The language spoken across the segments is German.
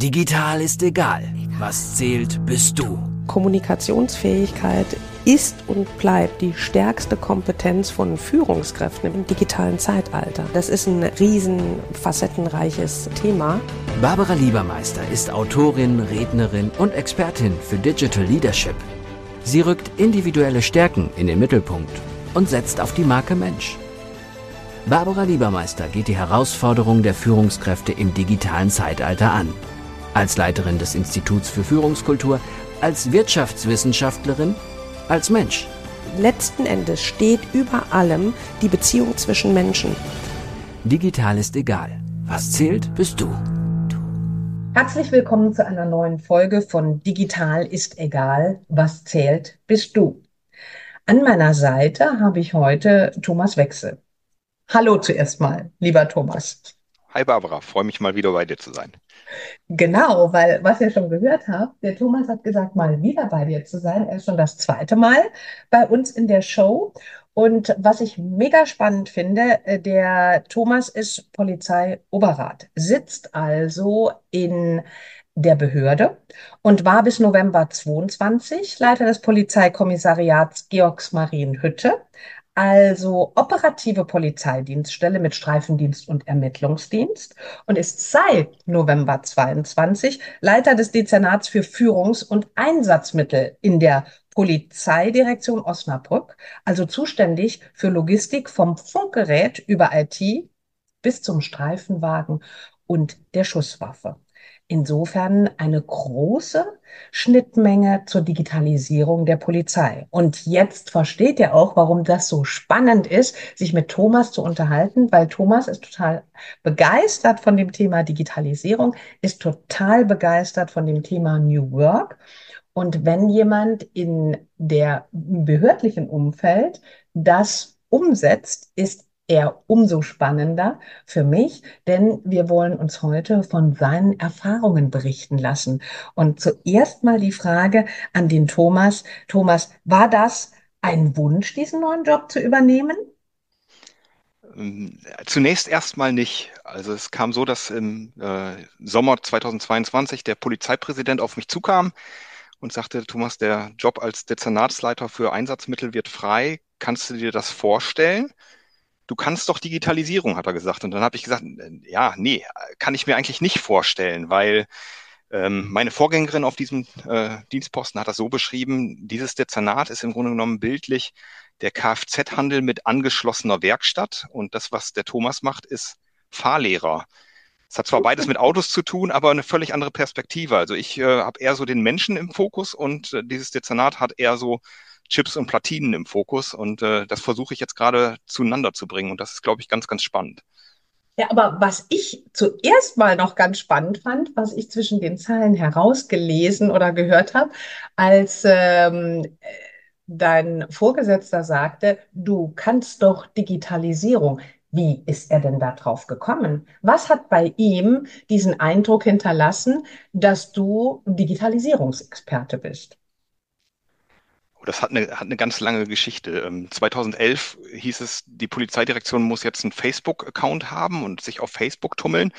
Digital ist egal. Was zählt, bist du. Kommunikationsfähigkeit ist und bleibt die stärkste Kompetenz von Führungskräften im digitalen Zeitalter. Das ist ein riesen facettenreiches Thema. Barbara Liebermeister ist Autorin, Rednerin und Expertin für Digital Leadership. Sie rückt individuelle Stärken in den Mittelpunkt und setzt auf die Marke Mensch. Barbara Liebermeister geht die Herausforderung der Führungskräfte im digitalen Zeitalter an als Leiterin des Instituts für Führungskultur, als Wirtschaftswissenschaftlerin, als Mensch. Letzten Endes steht über allem die Beziehung zwischen Menschen. Digital ist egal. Was zählt, bist du. Herzlich willkommen zu einer neuen Folge von Digital ist egal. Was zählt, bist du. An meiner Seite habe ich heute Thomas Wechsel. Hallo zuerst mal, lieber Thomas. Hi Barbara, freue mich mal wieder bei dir zu sein. Genau, weil was ihr schon gehört habt, der Thomas hat gesagt, mal wieder bei dir zu sein. Er ist schon das zweite Mal bei uns in der Show. Und was ich mega spannend finde, äh, der Thomas ist Polizeioberrat, sitzt also in der Behörde und war bis November 22 Leiter des Polizeikommissariats Georgsmarienhütte, also operative Polizeidienststelle mit Streifendienst und Ermittlungsdienst und ist seit November 22 Leiter des Dezernats für Führungs- und Einsatzmittel in der Polizeidirektion Osnabrück, also zuständig für Logistik vom Funkgerät über IT bis zum Streifenwagen und der Schusswaffe insofern eine große Schnittmenge zur Digitalisierung der Polizei. Und jetzt versteht ihr auch, warum das so spannend ist, sich mit Thomas zu unterhalten, weil Thomas ist total begeistert von dem Thema Digitalisierung, ist total begeistert von dem Thema New Work. Und wenn jemand in der behördlichen Umfeld das umsetzt, ist eher umso spannender für mich, denn wir wollen uns heute von seinen Erfahrungen berichten lassen. Und zuerst mal die Frage an den Thomas. Thomas, war das ein Wunsch, diesen neuen Job zu übernehmen? Ähm, zunächst erstmal nicht. Also es kam so, dass im äh, Sommer 2022 der Polizeipräsident auf mich zukam und sagte, Thomas, der Job als Dezernatsleiter für Einsatzmittel wird frei. Kannst du dir das vorstellen? Du kannst doch Digitalisierung, hat er gesagt. Und dann habe ich gesagt, ja, nee, kann ich mir eigentlich nicht vorstellen, weil ähm, meine Vorgängerin auf diesem äh, Dienstposten hat das so beschrieben, dieses Dezernat ist im Grunde genommen bildlich der Kfz-Handel mit angeschlossener Werkstatt. Und das, was der Thomas macht, ist Fahrlehrer. Es hat zwar beides mit Autos zu tun, aber eine völlig andere Perspektive. Also ich äh, habe eher so den Menschen im Fokus und äh, dieses Dezernat hat eher so Chips und Platinen im Fokus und äh, das versuche ich jetzt gerade zueinander zu bringen und das ist, glaube ich, ganz, ganz spannend. Ja, aber was ich zuerst mal noch ganz spannend fand, was ich zwischen den Zeilen herausgelesen oder gehört habe, als ähm, dein Vorgesetzter sagte, du kannst doch Digitalisierung. Wie ist er denn da drauf gekommen? Was hat bei ihm diesen Eindruck hinterlassen, dass du Digitalisierungsexperte bist? Das hat eine, hat eine ganz lange Geschichte. 2011 ähm, hieß es, die Polizeidirektion muss jetzt einen Facebook-Account haben und sich auf Facebook tummeln.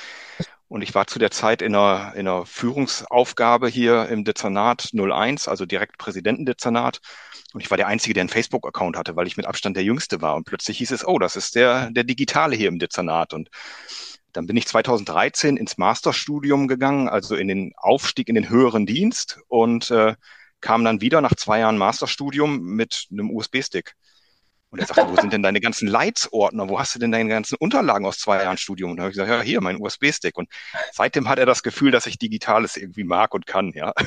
Und ich war zu der Zeit in einer, in einer Führungsaufgabe hier im Dezernat 01, also direkt Präsidentendezernat. Und ich war der Einzige, der einen Facebook-Account hatte, weil ich mit Abstand der Jüngste war. Und plötzlich hieß es, oh, das ist der, der Digitale hier im Dezernat. Und dann bin ich 2013 ins Masterstudium gegangen, also in den Aufstieg in den höheren Dienst. Und äh, kam dann wieder nach zwei Jahren Masterstudium mit einem USB-Stick. Und er sagte, wo sind denn deine ganzen Leitsordner? Wo hast du denn deine ganzen Unterlagen aus zwei Jahren Studium? Und da habe ich gesagt, ja, hier, mein USB-Stick. Und seitdem hat er das Gefühl, dass ich Digitales irgendwie mag und kann, ja.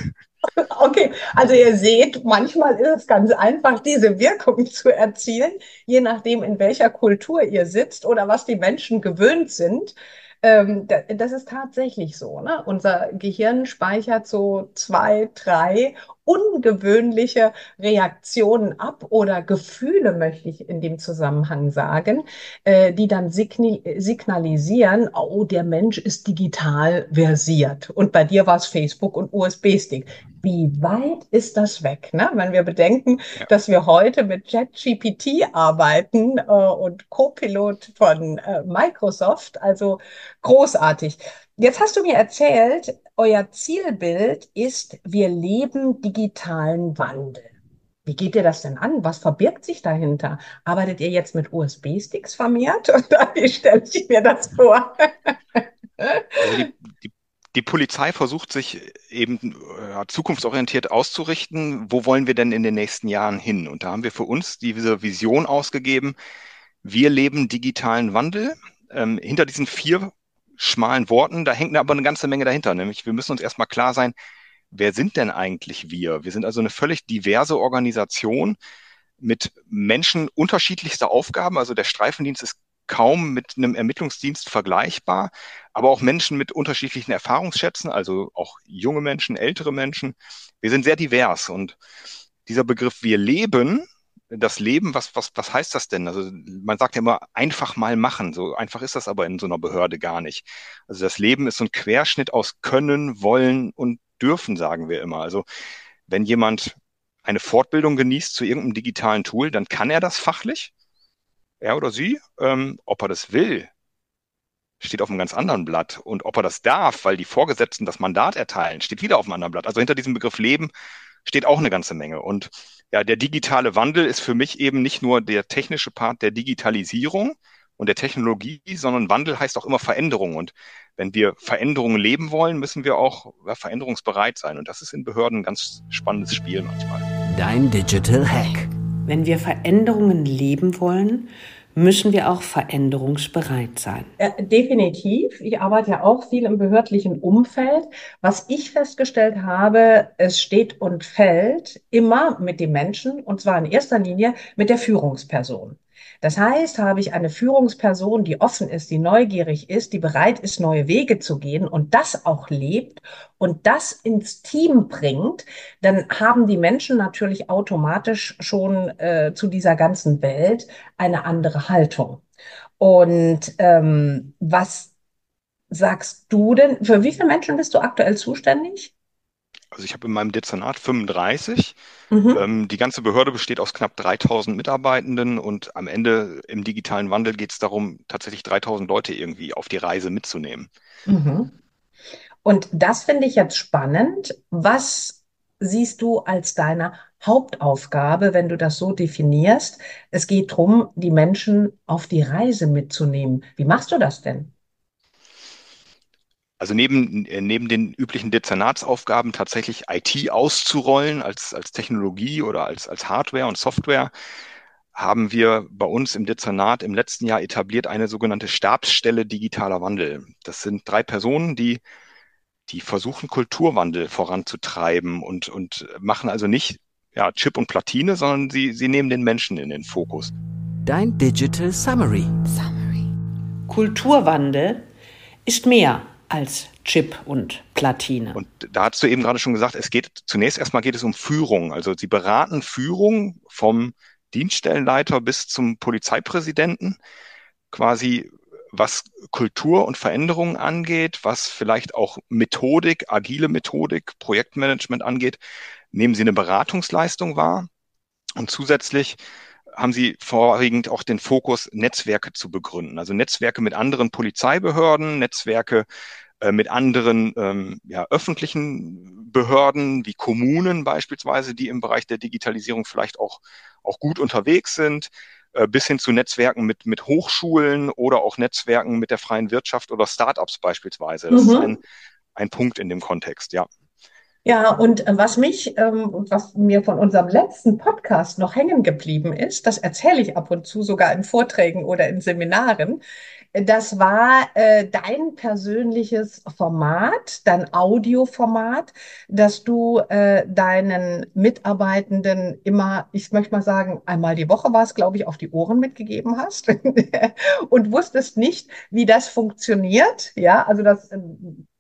Okay, also ihr seht, manchmal ist es ganz einfach, diese Wirkung zu erzielen, je nachdem, in welcher Kultur ihr sitzt oder was die Menschen gewöhnt sind. Ähm, das ist tatsächlich so. Ne? Unser Gehirn speichert so zwei, drei ungewöhnliche Reaktionen ab oder Gefühle, möchte ich in dem Zusammenhang sagen, äh, die dann signalisieren, oh, der Mensch ist digital versiert. Und bei dir war es Facebook und USB-Stick. wie weit ist das weg, ne? Wenn wir bedenken, ja. dass wir heute mit ChatGPT arbeiten äh, und Copilot von äh, Microsoft, also großartig. Jetzt hast du mir erzählt, euer Zielbild ist, wir leben digitalen Wandel. Wie geht ihr das denn an? Was verbirgt sich dahinter? Arbeitet ihr jetzt mit USB-Sticks vermehrt? Oder wie stelle ich mir das vor? Also die, die, die, Polizei versucht sich eben äh, zukunftsorientiert auszurichten. Wo wollen wir denn in den nächsten Jahren hin? Und da haben wir für uns diese Vision ausgegeben. Wir leben digitalen Wandel. Ähm, hinter diesen vier schmalen Worten, da hängt aber eine ganze Menge dahinter. Nämlich, wir müssen uns erstmal klar sein, wer sind denn eigentlich wir? Wir sind also eine völlig diverse Organisation mit Menschen unterschiedlichster Aufgaben. Also der Streifendienst ist kaum mit einem Ermittlungsdienst vergleichbar, aber auch Menschen mit unterschiedlichen Erfahrungsschätzen, also auch junge Menschen, ältere Menschen. Wir sind sehr divers und dieser Begriff wir leben, das Leben, was, was, was heißt das denn? Also man sagt ja immer, einfach mal machen. So einfach ist das aber in so einer Behörde gar nicht. Also das Leben ist so ein Querschnitt aus Können, Wollen und dürfen, sagen wir immer. Also wenn jemand eine Fortbildung genießt zu irgendeinem digitalen Tool, dann kann er das fachlich, er oder sie. Ähm, ob er das will, steht auf einem ganz anderen Blatt. Und ob er das darf, weil die Vorgesetzten das Mandat erteilen, steht wieder auf einem anderen Blatt. Also hinter diesem Begriff Leben steht auch eine ganze Menge. Und ja, der digitale Wandel ist für mich eben nicht nur der technische Part der Digitalisierung, und der Technologie, sondern Wandel heißt auch immer Veränderung. Und wenn wir Veränderungen leben wollen, müssen wir auch ja, veränderungsbereit sein. Und das ist in Behörden ein ganz spannendes Spiel manchmal. Dein Digital Hack. Wenn wir Veränderungen leben wollen, müssen wir auch veränderungsbereit sein. Äh, definitiv. Ich arbeite ja auch viel im behördlichen Umfeld. Was ich festgestellt habe, es steht und fällt immer mit dem Menschen und zwar in erster Linie mit der Führungsperson. Das heißt, habe ich eine Führungsperson, die offen ist, die neugierig ist, die bereit ist, neue Wege zu gehen und das auch lebt und das ins Team bringt, dann haben die Menschen natürlich automatisch schon äh, zu dieser ganzen Welt eine andere Haltung. Und ähm, was sagst du denn, für wie viele Menschen bist du aktuell zuständig? Also ich habe in meinem Dezernat 35. Mhm. Ähm, die ganze Behörde besteht aus knapp 3000 Mitarbeitenden und am Ende im digitalen Wandel geht es darum, tatsächlich 3000 Leute irgendwie auf die Reise mitzunehmen. Mhm. Und das finde ich jetzt spannend. Was siehst du als deine Hauptaufgabe, wenn du das so definierst? Es geht darum, die Menschen auf die Reise mitzunehmen. Wie machst du das denn? Also neben, äh, neben den üblichen Dezernatsaufgaben tatsächlich IT auszurollen als, als Technologie oder als, als Hardware und Software, haben wir bei uns im Dezernat im letzten Jahr etabliert eine sogenannte Stabsstelle digitaler Wandel. Das sind drei Personen, die, die versuchen, Kulturwandel voranzutreiben und, und machen also nicht ja, Chip und Platine, sondern sie, sie nehmen den Menschen in den Fokus. Dein Digital Summary. Summary. Kulturwandel ist mehr als Chip und Platine. Und da hast du eben gerade schon gesagt, es geht zunächst erstmal geht es um Führung. Also sie beraten Führung vom Dienststellenleiter bis zum Polizeipräsidenten, quasi was Kultur und Veränderungen angeht, was vielleicht auch Methodik, agile Methodik, Projektmanagement angeht, nehmen sie eine Beratungsleistung wahr. Und zusätzlich haben sie vorwiegend auch den Fokus, Netzwerke zu begründen. Also Netzwerke mit anderen Polizeibehörden, Netzwerke äh, mit anderen ähm, ja, öffentlichen Behörden wie Kommunen beispielsweise, die im Bereich der Digitalisierung vielleicht auch, auch gut unterwegs sind, äh, bis hin zu Netzwerken mit, mit Hochschulen oder auch Netzwerken mit der freien Wirtschaft oder Startups beispielsweise. Das mhm. ist ein, ein Punkt in dem Kontext, ja. Ja, und äh, was mich ähm, und was mir von unserem letzten Podcast noch hängen geblieben ist, das erzähle ich ab und zu sogar in Vorträgen oder in Seminaren, das war äh, dein persönliches Format, dein Audioformat, dass du äh, deinen Mitarbeitenden immer, ich möchte mal sagen, einmal die Woche war es, glaube ich, auf die Ohren mitgegeben hast und wusstest nicht, wie das funktioniert. Ja, also das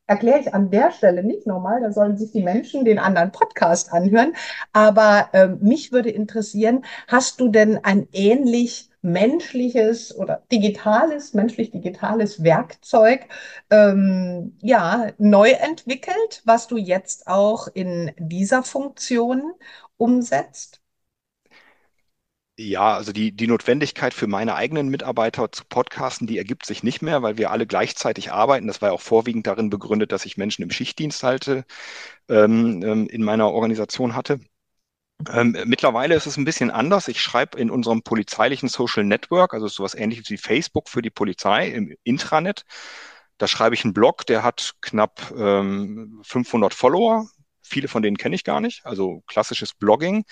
erkläre ich an der Stelle nicht nochmal, da sollen sich die Menschen den anderen Podcast anhören. Aber äh, mich würde interessieren, hast du denn ein ähnlich menschliches oder digitales, menschlich-digitales Werkzeug ähm, ja, neu entwickelt, was du jetzt auch in dieser Funktion umsetzt? Ja, also die, die Notwendigkeit für meine eigenen Mitarbeiter zu podcasten, die ergibt sich nicht mehr, weil wir alle gleichzeitig arbeiten. Das war ja auch vorwiegend darin begründet, dass ich Menschen im Schichtdienst halte, ähm, ähm in meiner Organisation hatte. Ähm, mittlerweile ist es ein bisschen anders. Ich schreibe in unserem polizeilichen Social Network, also sowas ähnliches wie Facebook für die Polizei im Intranet. Da schreibe ich einen Blog, der hat knapp ähm, 500 Follower. Viele von denen kenne ich gar nicht, also klassisches Blogging.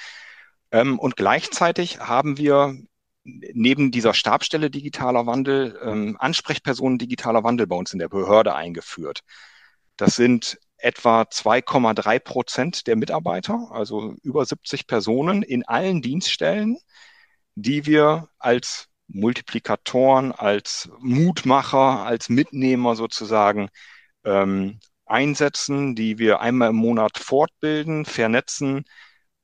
Ähm, und gleichzeitig haben wir neben dieser Stabstelle digitaler Wandel ähm, Ansprechpersonen digitaler Wandel bei uns in der Behörde eingeführt. Das sind etwa 2,3 Prozent der Mitarbeiter, also über 70 Personen in allen Dienststellen, die wir als Multiplikatoren, als Mutmacher, als Mitnehmer sozusagen ähm, einsetzen, die wir einmal im Monat fortbilden, vernetzen,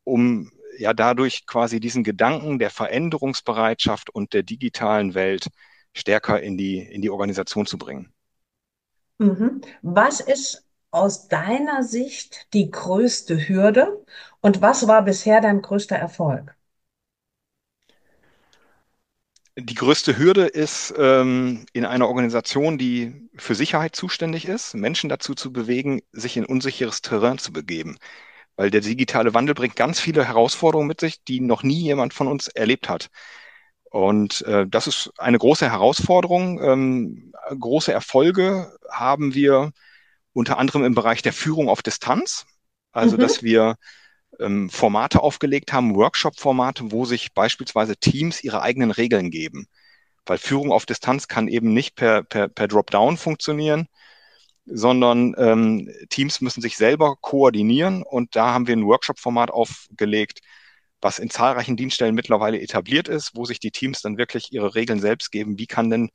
um ja dadurch quasi diesen Gedanken der Veränderungsbereitschaft und der digitalen Welt stärker in die, in die Organisation zu bringen. Mhm. Was ist aus deiner Sicht die größte Hürde und was war bisher dein größter Erfolg? Die größte Hürde ist, ähm, in einer Organisation, die für Sicherheit zuständig ist, Menschen dazu zu bewegen, sich in unsicheres Terrain zu begeben. Weil der digitale Wandel bringt ganz viele Herausforderungen mit sich, die noch nie jemand von uns erlebt hat. Und äh, das ist eine große Herausforderung. Ähm, große Erfolge haben wir unter anderem im Bereich der Führung auf Distanz. Also, mhm. dass wir ähm, Formate aufgelegt haben, Workshop-Formate, wo sich beispielsweise Teams ihre eigenen Regeln geben. Weil Führung auf Distanz kann eben nicht per, per, per Dropdown funktionieren, sondern ähm, Teams müssen sich selber koordinieren und da haben wir ein Workshop-Format aufgelegt, was in zahlreichen Dienststellen mittlerweile etabliert ist, wo sich die Teams dann wirklich ihre Regeln selbst geben. Wie kann denn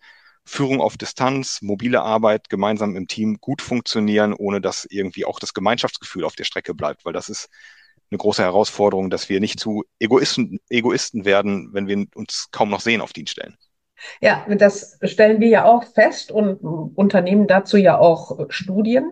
Führung auf Distanz, mobile Arbeit gemeinsam im Team gut funktionieren, ohne dass irgendwie auch das Gemeinschaftsgefühl auf der Strecke bleibt, weil das ist eine große Herausforderung, dass wir nicht zu Egoisten, Egoisten werden, wenn wir uns kaum noch sehen auf Dienststellen. Ja, das stellen wir ja auch fest und unternehmen dazu ja auch Studien,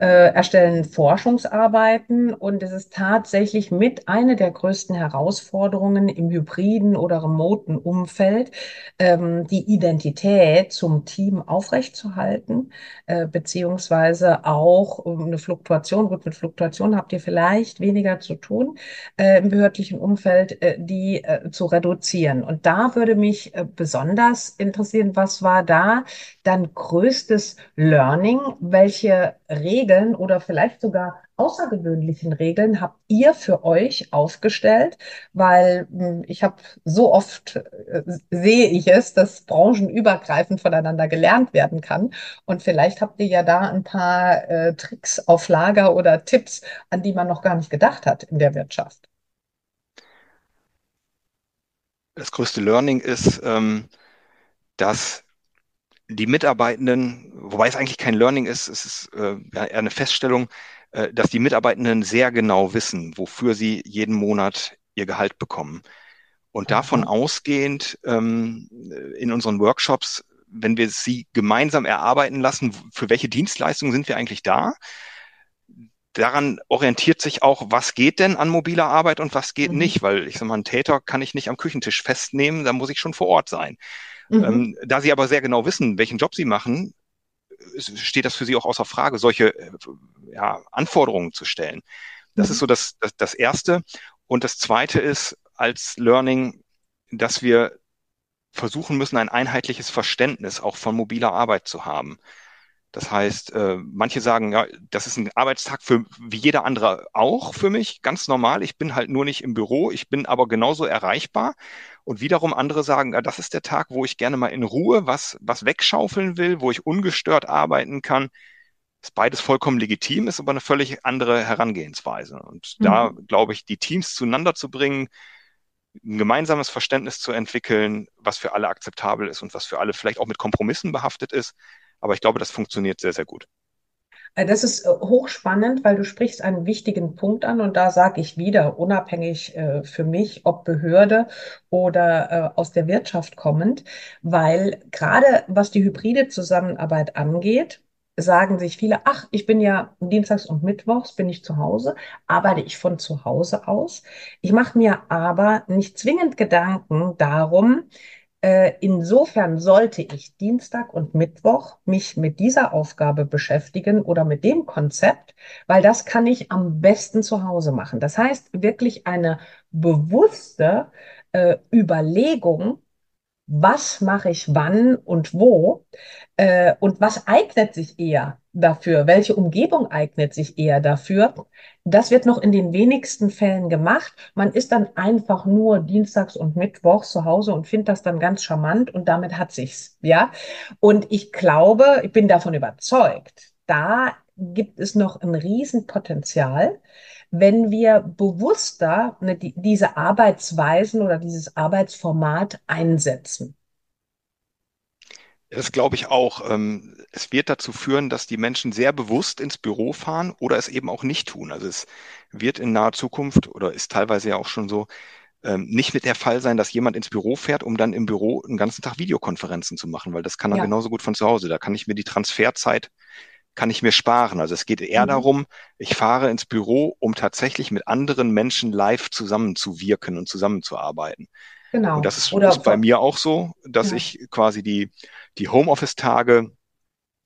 äh, erstellen Forschungsarbeiten und es ist tatsächlich mit einer der größten Herausforderungen im hybriden oder remoten Umfeld, ähm, die Identität zum Team aufrechtzuerhalten, äh, beziehungsweise auch eine Fluktuation, gut, mit Fluktuation habt ihr vielleicht weniger zu tun, äh, im behördlichen Umfeld, äh, die äh, zu reduzieren. Und da würde mich äh, besonders besonders interessieren, was war da dein größtes Learning? Welche Regeln oder vielleicht sogar außergewöhnlichen Regeln habt ihr für euch aufgestellt? Weil hm, ich habe so oft äh, sehe ich es, dass branchenübergreifend voneinander gelernt werden kann. Und vielleicht habt ihr ja da ein paar äh, Tricks auf Lager oder Tipps, an die man noch gar nicht gedacht hat in der Wirtschaft. Das größte Learning ist, ähm, dass die Mitarbeitenden, wobei es eigentlich kein Learning ist, es ist äh, eher eine Feststellung, äh, dass die Mitarbeitenden sehr genau wissen, wofür sie jeden Monat ihr Gehalt bekommen. Und davon ausgehend ähm, in unseren Workshops, wenn wir sie gemeinsam erarbeiten lassen, für welche Dienstleistungen sind wir eigentlich da, daran orientiert sich auch, was geht denn an mobiler Arbeit und was geht mhm. nicht, weil ich sag mal, einen Täter kann ich nicht am Küchentisch festnehmen, da muss ich schon vor Ort sein. Mhm. Ähm, da sie aber sehr genau wissen, welchen Job sie machen, steht das für sie auch außer Frage, solche äh, ja, Anforderungen zu stellen. Das mhm. ist so das, das, das Erste. Und das Zweite ist als Learning, dass wir versuchen müssen, ein einheitliches Verständnis auch von mobiler Arbeit zu haben. Das heißt, äh, manche sagen, ja, das ist ein Arbeitstag für wie jeder andere auch für mich, ganz normal. Ich bin halt nur nicht im Büro, ich bin aber genauso erreichbar. Und wiederum andere sagen, ja, das ist der Tag, wo ich gerne mal in Ruhe was, was wegschaufeln will, wo ich ungestört arbeiten kann. Ist beides vollkommen legitim, ist aber eine völlig andere Herangehensweise. Und mhm. da glaube ich, die Teams zueinander zu bringen, ein gemeinsames Verständnis zu entwickeln, was für alle akzeptabel ist und was für alle vielleicht auch mit Kompromissen behaftet ist, aber ich glaube, das funktioniert sehr, sehr gut. Äh, Das ist äh, hochspannend, weil du sprichst einen wichtigen Punkt an und da sage ich wieder, unabhängig äh, für mich, ob Behörde oder äh, aus der Wirtschaft kommend, weil gerade was die hybride Zusammenarbeit angeht, sagen sich viele, ach, ich bin ja dienstags und mittwochs bin ich zu Hause, arbeite ich von zu Hause aus. Ich mache mir aber nicht zwingend Gedanken darum, äh, insofern sollte ich Dienstag und Mittwoch mich mit dieser Aufgabe beschäftigen oder mit dem Konzept, weil das kann ich am besten zu Hause machen. Das heißt, wirklich eine bewusste äh, Überlegung, was mache ich wann und wo äh, und was eignet sich eher dafür, welche Umgebung eignet sich eher dafür. Das wird noch in den wenigsten Fällen gemacht. Man ist dann einfach nur dienstags und mittwochs zu Hause und findet das dann ganz charmant und damit hat sich's, ja. Und ich glaube, ich bin davon überzeugt, da gibt es noch ein Riesenpotenzial, wenn wir bewusster ne, die, diese Arbeitsweisen oder dieses Arbeitsformat einsetzen. Das glaube ich auch. Ähm, es wird dazu führen, dass die Menschen sehr bewusst ins Büro fahren oder es eben auch nicht tun. Also es wird in naher Zukunft oder ist teilweise ja auch schon so, ähm, nicht mit der Fall sein, dass jemand ins Büro fährt, um dann im Büro einen ganzen Tag Videokonferenzen zu machen, weil das kann er Ja. genauso gut von zu Hause. Da kann ich mir die Transferzeit, kann ich mir sparen. Also es geht eher Mhm. darum, ich fahre ins Büro, um tatsächlich mit anderen Menschen live zusammenzuwirken und zusammenzuarbeiten. Und Genau. das ist, ist bei mir auch so, dass ja. ich quasi die, die Homeoffice-Tage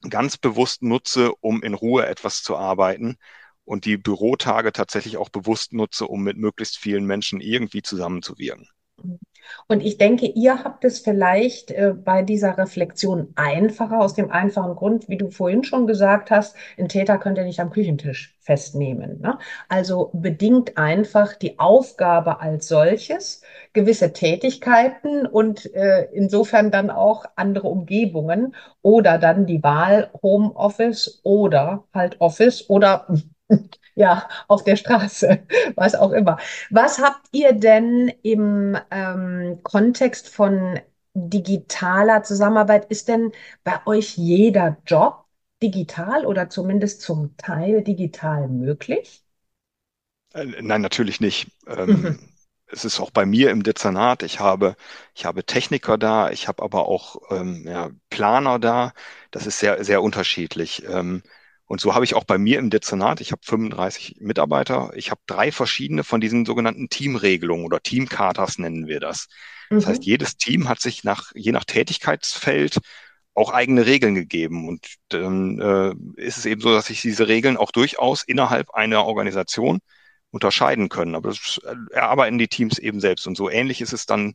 ganz bewusst nutze, um in Ruhe etwas zu arbeiten und die Bürotage tatsächlich auch bewusst nutze, um mit möglichst vielen Menschen irgendwie zusammenzuwirken. Und ich denke, ihr habt es vielleicht äh, bei dieser Reflexion einfacher, aus dem einfachen Grund, wie du vorhin schon gesagt hast, ein Täter könnt ihr nicht am Küchentisch festnehmen. Ne? Also bedingt einfach die Aufgabe als solches, gewisse Tätigkeiten und äh, insofern dann auch andere Umgebungen oder dann die Wahl Homeoffice oder halt Office oder ja, auf der Straße, was auch immer. Was habt ihr denn im ähm, Kontext von digitaler Zusammenarbeit? Ist denn bei euch jeder Job digital oder zumindest zum Teil digital möglich? Äh, nein, natürlich nicht. Mhm. Ähm, es ist auch bei mir im Dezernat. Ich habe, ich habe Techniker da, ich habe aber auch ähm, ja, Planer da. Das ist sehr, sehr unterschiedlich. Ähm, und so habe ich auch bei mir im Dezernat, ich habe 35 Mitarbeiter, ich habe drei verschiedene von diesen sogenannten Teamregelungen oder Teamchartas nennen wir das. Das heißt, Mhm. jedes Team hat sich nach, je nach Tätigkeitsfeld auch eigene Regeln gegeben. Und dann äh, ist es eben so, dass sich diese Regeln auch durchaus innerhalb einer Organisation unterscheiden können. Aber das erarbeiten die Teams eben selbst. Und so ähnlich ist es dann,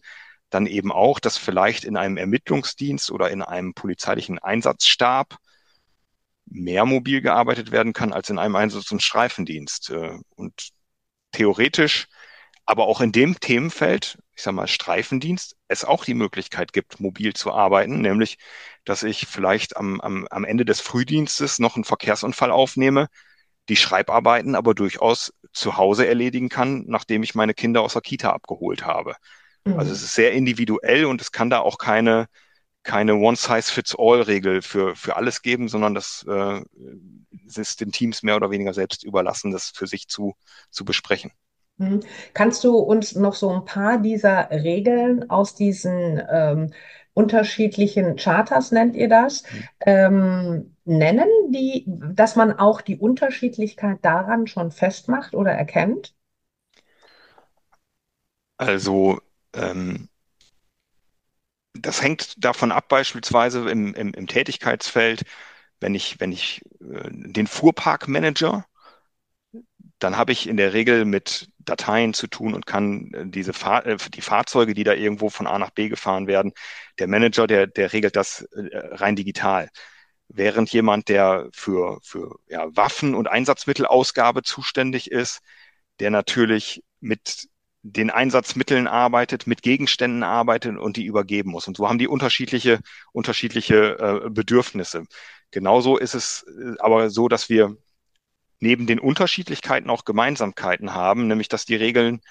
dann eben auch, dass vielleicht in einem Ermittlungsdienst oder in einem polizeilichen Einsatzstab mehr mobil gearbeitet werden kann als in einem Einsatz- und Streifendienst. Äh, Und theoretisch, aber auch in dem Themenfeld, ich sage mal Streifendienst, es auch die Möglichkeit gibt, mobil zu arbeiten, nämlich, dass ich vielleicht am, am, am Ende des Frühdienstes noch einen Verkehrsunfall aufnehme, die Schreibarbeiten aber durchaus zu Hause erledigen kann, nachdem ich meine Kinder aus der Kita abgeholt habe. Also es Mhm. ist sehr individuell und es kann da auch keine, keine One-Size-Fits-All-Regel für, für alles geben, sondern das äh, es ist den Teams mehr oder weniger selbst überlassen, das für sich zu, zu besprechen. Mhm. Kannst du uns noch so ein paar dieser Regeln aus diesen ähm, unterschiedlichen Charters, nennt ihr das, ähm, nennen, die, dass man auch die Unterschiedlichkeit daran schon festmacht oder erkennt? Also ähm, das hängt davon ab, beispielsweise im, im, im Tätigkeitsfeld, wenn ich, wenn ich äh, den Fuhrparkmanager dann habe ich in der Regel mit Dateien zu tun und kann äh, diese Fahr äh, die Fahrzeuge, die da irgendwo von A nach B gefahren werden, der Manager, der, der regelt das äh, rein digital. Während jemand, der für, für ja, Waffen- und Einsatzmittelausgabe zuständig ist, der natürlich mit den Einsatzmitteln arbeitet, mit Gegenständen arbeitet und die übergeben muss. Und so haben die unterschiedliche, unterschiedliche äh, Bedürfnisse. Genauso ist es äh, aber so, dass wir neben den Unterschiedlichkeiten auch Gemeinsamkeiten haben, nämlich dass die Regeln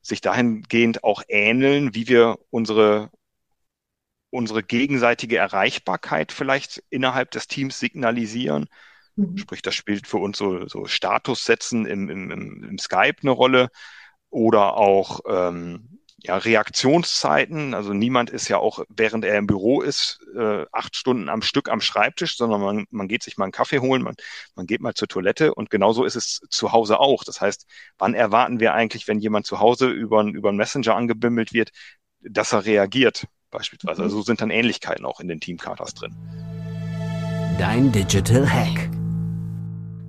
sich dahingehend auch ähneln, wie wir unsere, unsere gegenseitige Erreichbarkeit vielleicht innerhalb des Teams signalisieren. Mhm. Sprich, das spielt für uns so, so Statussetzen im, im, im Skype eine Rolle oder auch ähm, ja, Reaktionszeiten. Also niemand ist ja auch, während er im Büro ist, äh, acht Stunden am Stück am Schreibtisch, sondern man, man geht sich mal einen Kaffee holen, man, man geht mal zur Toilette und genauso ist es zu Hause auch. Das heißt, wann erwarten wir eigentlich, wenn jemand zu Hause über, über einen Messenger angebimmelt wird, dass er reagiert, beispielsweise. Mhm. Also so sind dann Ähnlichkeiten auch in den Teamkatas drin. Dein Digital Hack.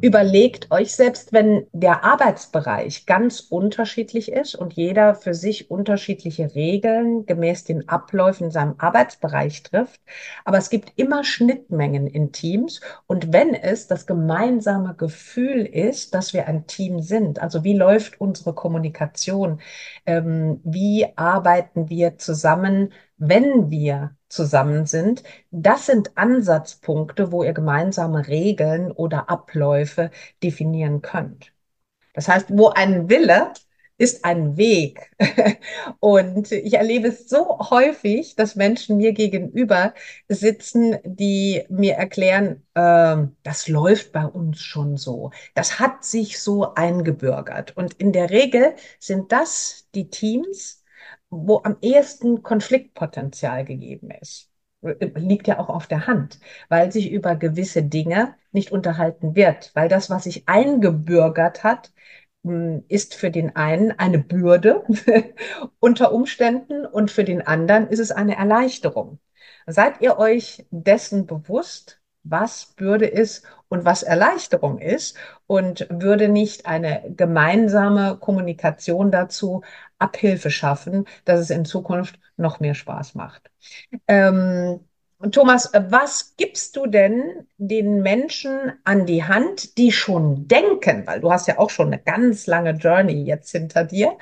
Überlegt euch selbst, wenn der Arbeitsbereich ganz unterschiedlich ist und jeder für sich unterschiedliche Regeln gemäß den Abläufen in seinem Arbeitsbereich trifft, aber es gibt immer Schnittmengen in Teams und wenn es das gemeinsame Gefühl ist, dass wir ein Team sind, also wie läuft unsere Kommunikation, ähm, wie arbeiten wir zusammen, wenn wir zusammen sind, das sind Ansatzpunkte, wo ihr gemeinsame Regeln oder Abläufe definieren könnt. Das heißt, wo ein Wille ist ein Weg. Und ich erlebe es so häufig, dass Menschen mir gegenüber sitzen, die mir erklären, äh, das läuft bei uns schon so. Das hat sich so eingebürgert. Und in der Regel sind das die Teams, wo am ehesten Konfliktpotenzial gegeben ist. Liegt ja auch auf der Hand, weil sich über gewisse Dinge nicht unterhalten wird, weil das, was sich eingebürgert hat, hm, ist für den einen eine Bürde unter Umständen und für den anderen ist es eine Erleichterung. Seid ihr euch dessen bewusst, was Bürde ist und was Erleichterung ist und würde nicht eine gemeinsame Kommunikation dazu Abhilfe schaffen, dass es in Zukunft noch mehr Spaß macht. Ähm, Thomas, was gibst du denn den Menschen an die Hand, die schon denken, weil du hast ja auch schon eine ganz lange Journey jetzt hinter dir,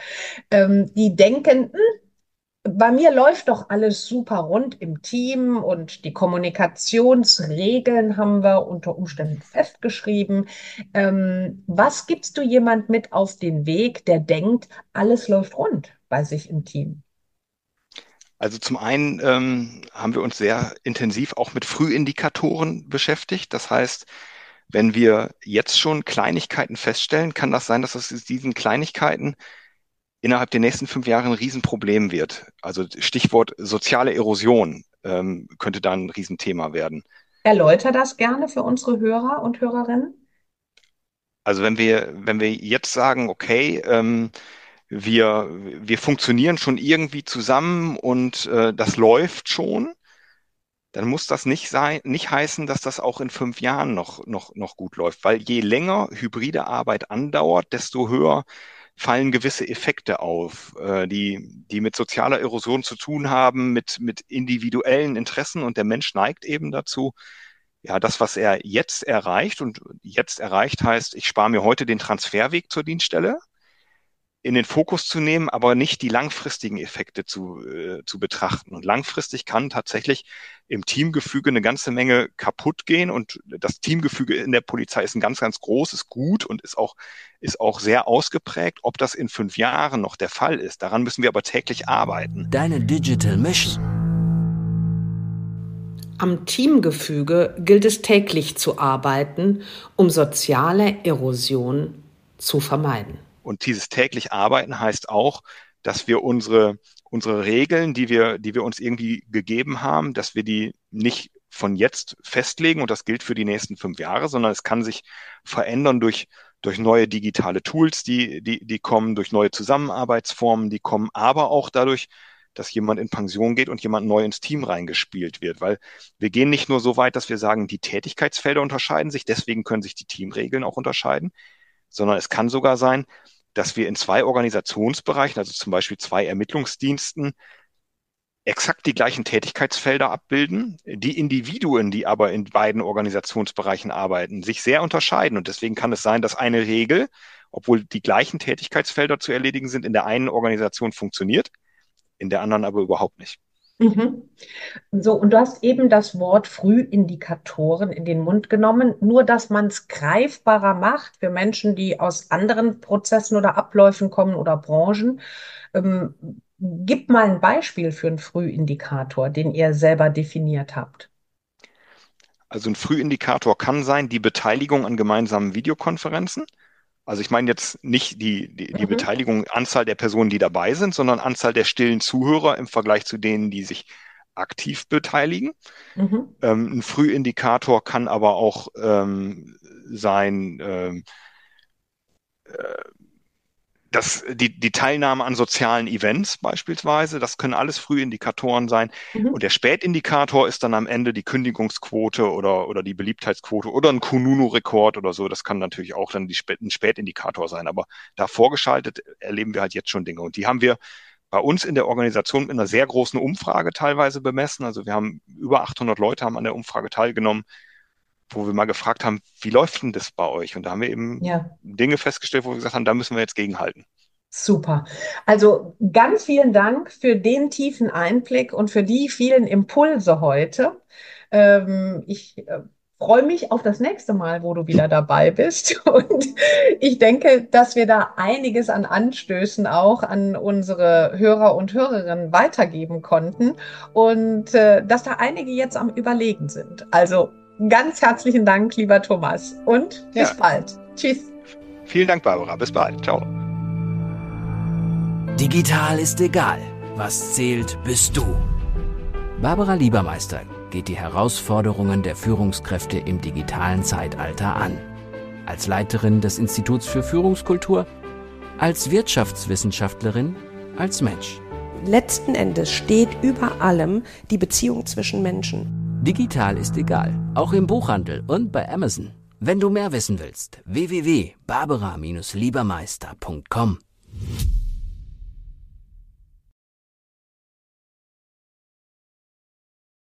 ähm, die denken, hm, bei mir läuft doch alles super rund im Team und die Kommunikationsregeln haben wir unter Umständen festgeschrieben. Ähm, was gibst du jemand mit auf den Weg, der denkt, alles läuft rund bei sich im Team? Also zum einen ähm, haben wir uns sehr intensiv auch mit Frühindikatoren beschäftigt. Das heißt, wenn wir jetzt schon Kleinigkeiten feststellen, kann das sein, dass es diesen Kleinigkeiten innerhalb der nächsten fünf Jahre ein Riesenproblem wird. Also Stichwort soziale Erosion ähm, könnte da ein Riesenthema werden. Erläuter das gerne für unsere Hörer und Hörerinnen. Also wenn wir, wenn wir jetzt sagen, okay, ähm, wir, wir funktionieren schon irgendwie zusammen und äh, das läuft schon, dann muss das nicht sein, nicht heißen, dass das auch in fünf Jahren noch, noch, noch gut läuft. Weil je länger hybride Arbeit andauert, desto höher fallen gewisse Effekte auf, äh, die, die mit sozialer Erosion zu tun haben, mit, mit individuellen Interessen und der Mensch neigt eben dazu, ja, das, was er jetzt erreicht und jetzt erreicht heißt, ich spare mir heute den Transferweg zur Dienststelle, in den Fokus zu nehmen, aber nicht die langfristigen Effekte zu, äh, zu betrachten. Und langfristig kann tatsächlich im Teamgefüge eine ganze Menge kaputt gehen. Und das Teamgefüge in der Polizei ist ein ganz, ganz großes Gut und ist auch, ist auch sehr ausgeprägt. Ob das in fünf Jahren noch der Fall ist, daran müssen wir aber täglich arbeiten. Deine Digital Mission. Am Teamgefüge gilt es täglich zu arbeiten, um soziale Erosion zu vermeiden. Und dieses täglich Arbeiten heißt auch, dass wir unsere, unsere Regeln, die wir, die wir uns irgendwie gegeben haben, dass wir die nicht von jetzt festlegen und das gilt für die nächsten fünf Jahre, sondern es kann sich verändern durch, durch neue digitale Tools, die, die, die kommen, durch neue Zusammenarbeitsformen, die kommen, aber auch dadurch, dass jemand in Pension geht und jemand neu ins Team reingespielt wird. Weil wir gehen nicht nur so weit, dass wir sagen, die Tätigkeitsfelder unterscheiden sich, deswegen können sich die Teamregeln auch unterscheiden, sondern es kann sogar sein, dass wir in zwei Organisationsbereichen, also zum Beispiel zwei Ermittlungsdiensten, exakt die gleichen Tätigkeitsfelder abbilden, die Individuen, die aber in beiden Organisationsbereichen arbeiten, sich sehr unterscheiden. Und deswegen kann es sein, dass eine Regel, obwohl die gleichen Tätigkeitsfelder zu erledigen sind, in der einen Organisation funktioniert, in der anderen aber überhaupt nicht. Mhm. So, und du hast eben das Wort Frühindikatoren in den Mund genommen. Nur, dass man es greifbarer macht für Menschen, die aus anderen Prozessen oder Abläufen kommen oder Branchen. Ähm, gib mal ein Beispiel für einen Frühindikator, den ihr selber definiert habt. Also ein Frühindikator kann sein die Beteiligung an gemeinsamen Videokonferenzen. Also ich meine jetzt nicht die, die, die mhm. Beteiligung, Anzahl der Personen, die dabei sind, sondern Anzahl der stillen Zuhörer im Vergleich zu denen, die sich aktiv beteiligen. Mhm. Ähm, ein Frühindikator kann aber auch ähm, sein, ähm, äh, das, die, die Teilnahme an sozialen Events beispielsweise, das können alles Frühindikatoren sein. Mhm. Und der Spätindikator ist dann am Ende die Kündigungsquote oder, oder die Beliebtheitsquote oder ein Kununu-Rekord oder so. Das kann natürlich auch dann die, ein Spätindikator sein. Aber da vorgeschaltet erleben wir halt jetzt schon Dinge. Und die haben wir bei uns in der Organisation mit einer sehr großen Umfrage teilweise bemessen. Also wir haben über 800 Leute haben an der Umfrage teilgenommen wo wir mal gefragt haben, wie läuft denn das bei euch? Und da haben wir eben ja. Dinge festgestellt, wo wir gesagt haben, da müssen wir jetzt gegenhalten. Super. Also ganz vielen Dank für den tiefen Einblick und für die vielen Impulse heute. Ähm, ich äh, freue mich auf das nächste Mal, wo du wieder dabei bist. Und ich denke, dass wir da einiges an Anstößen auch an unsere Hörer und Hörerinnen weitergeben konnten und äh, dass da einige jetzt am Überlegen sind. Also Ganz herzlichen Dank, lieber Thomas. Und bis ja. bald. Tschüss. Vielen Dank, Barbara. Bis bald. Ciao. Digital ist egal. Was zählt, bist du. Barbara Liebermeister geht die Herausforderungen der Führungskräfte im digitalen Zeitalter an. Als Leiterin des Instituts für Führungskultur, als Wirtschaftswissenschaftlerin, als Mensch. Letzten Endes steht über allem die Beziehung zwischen Menschen. Digital ist egal, auch im Buchhandel und bei Amazon. Wenn du mehr wissen willst, www.barbara-liebermeister.com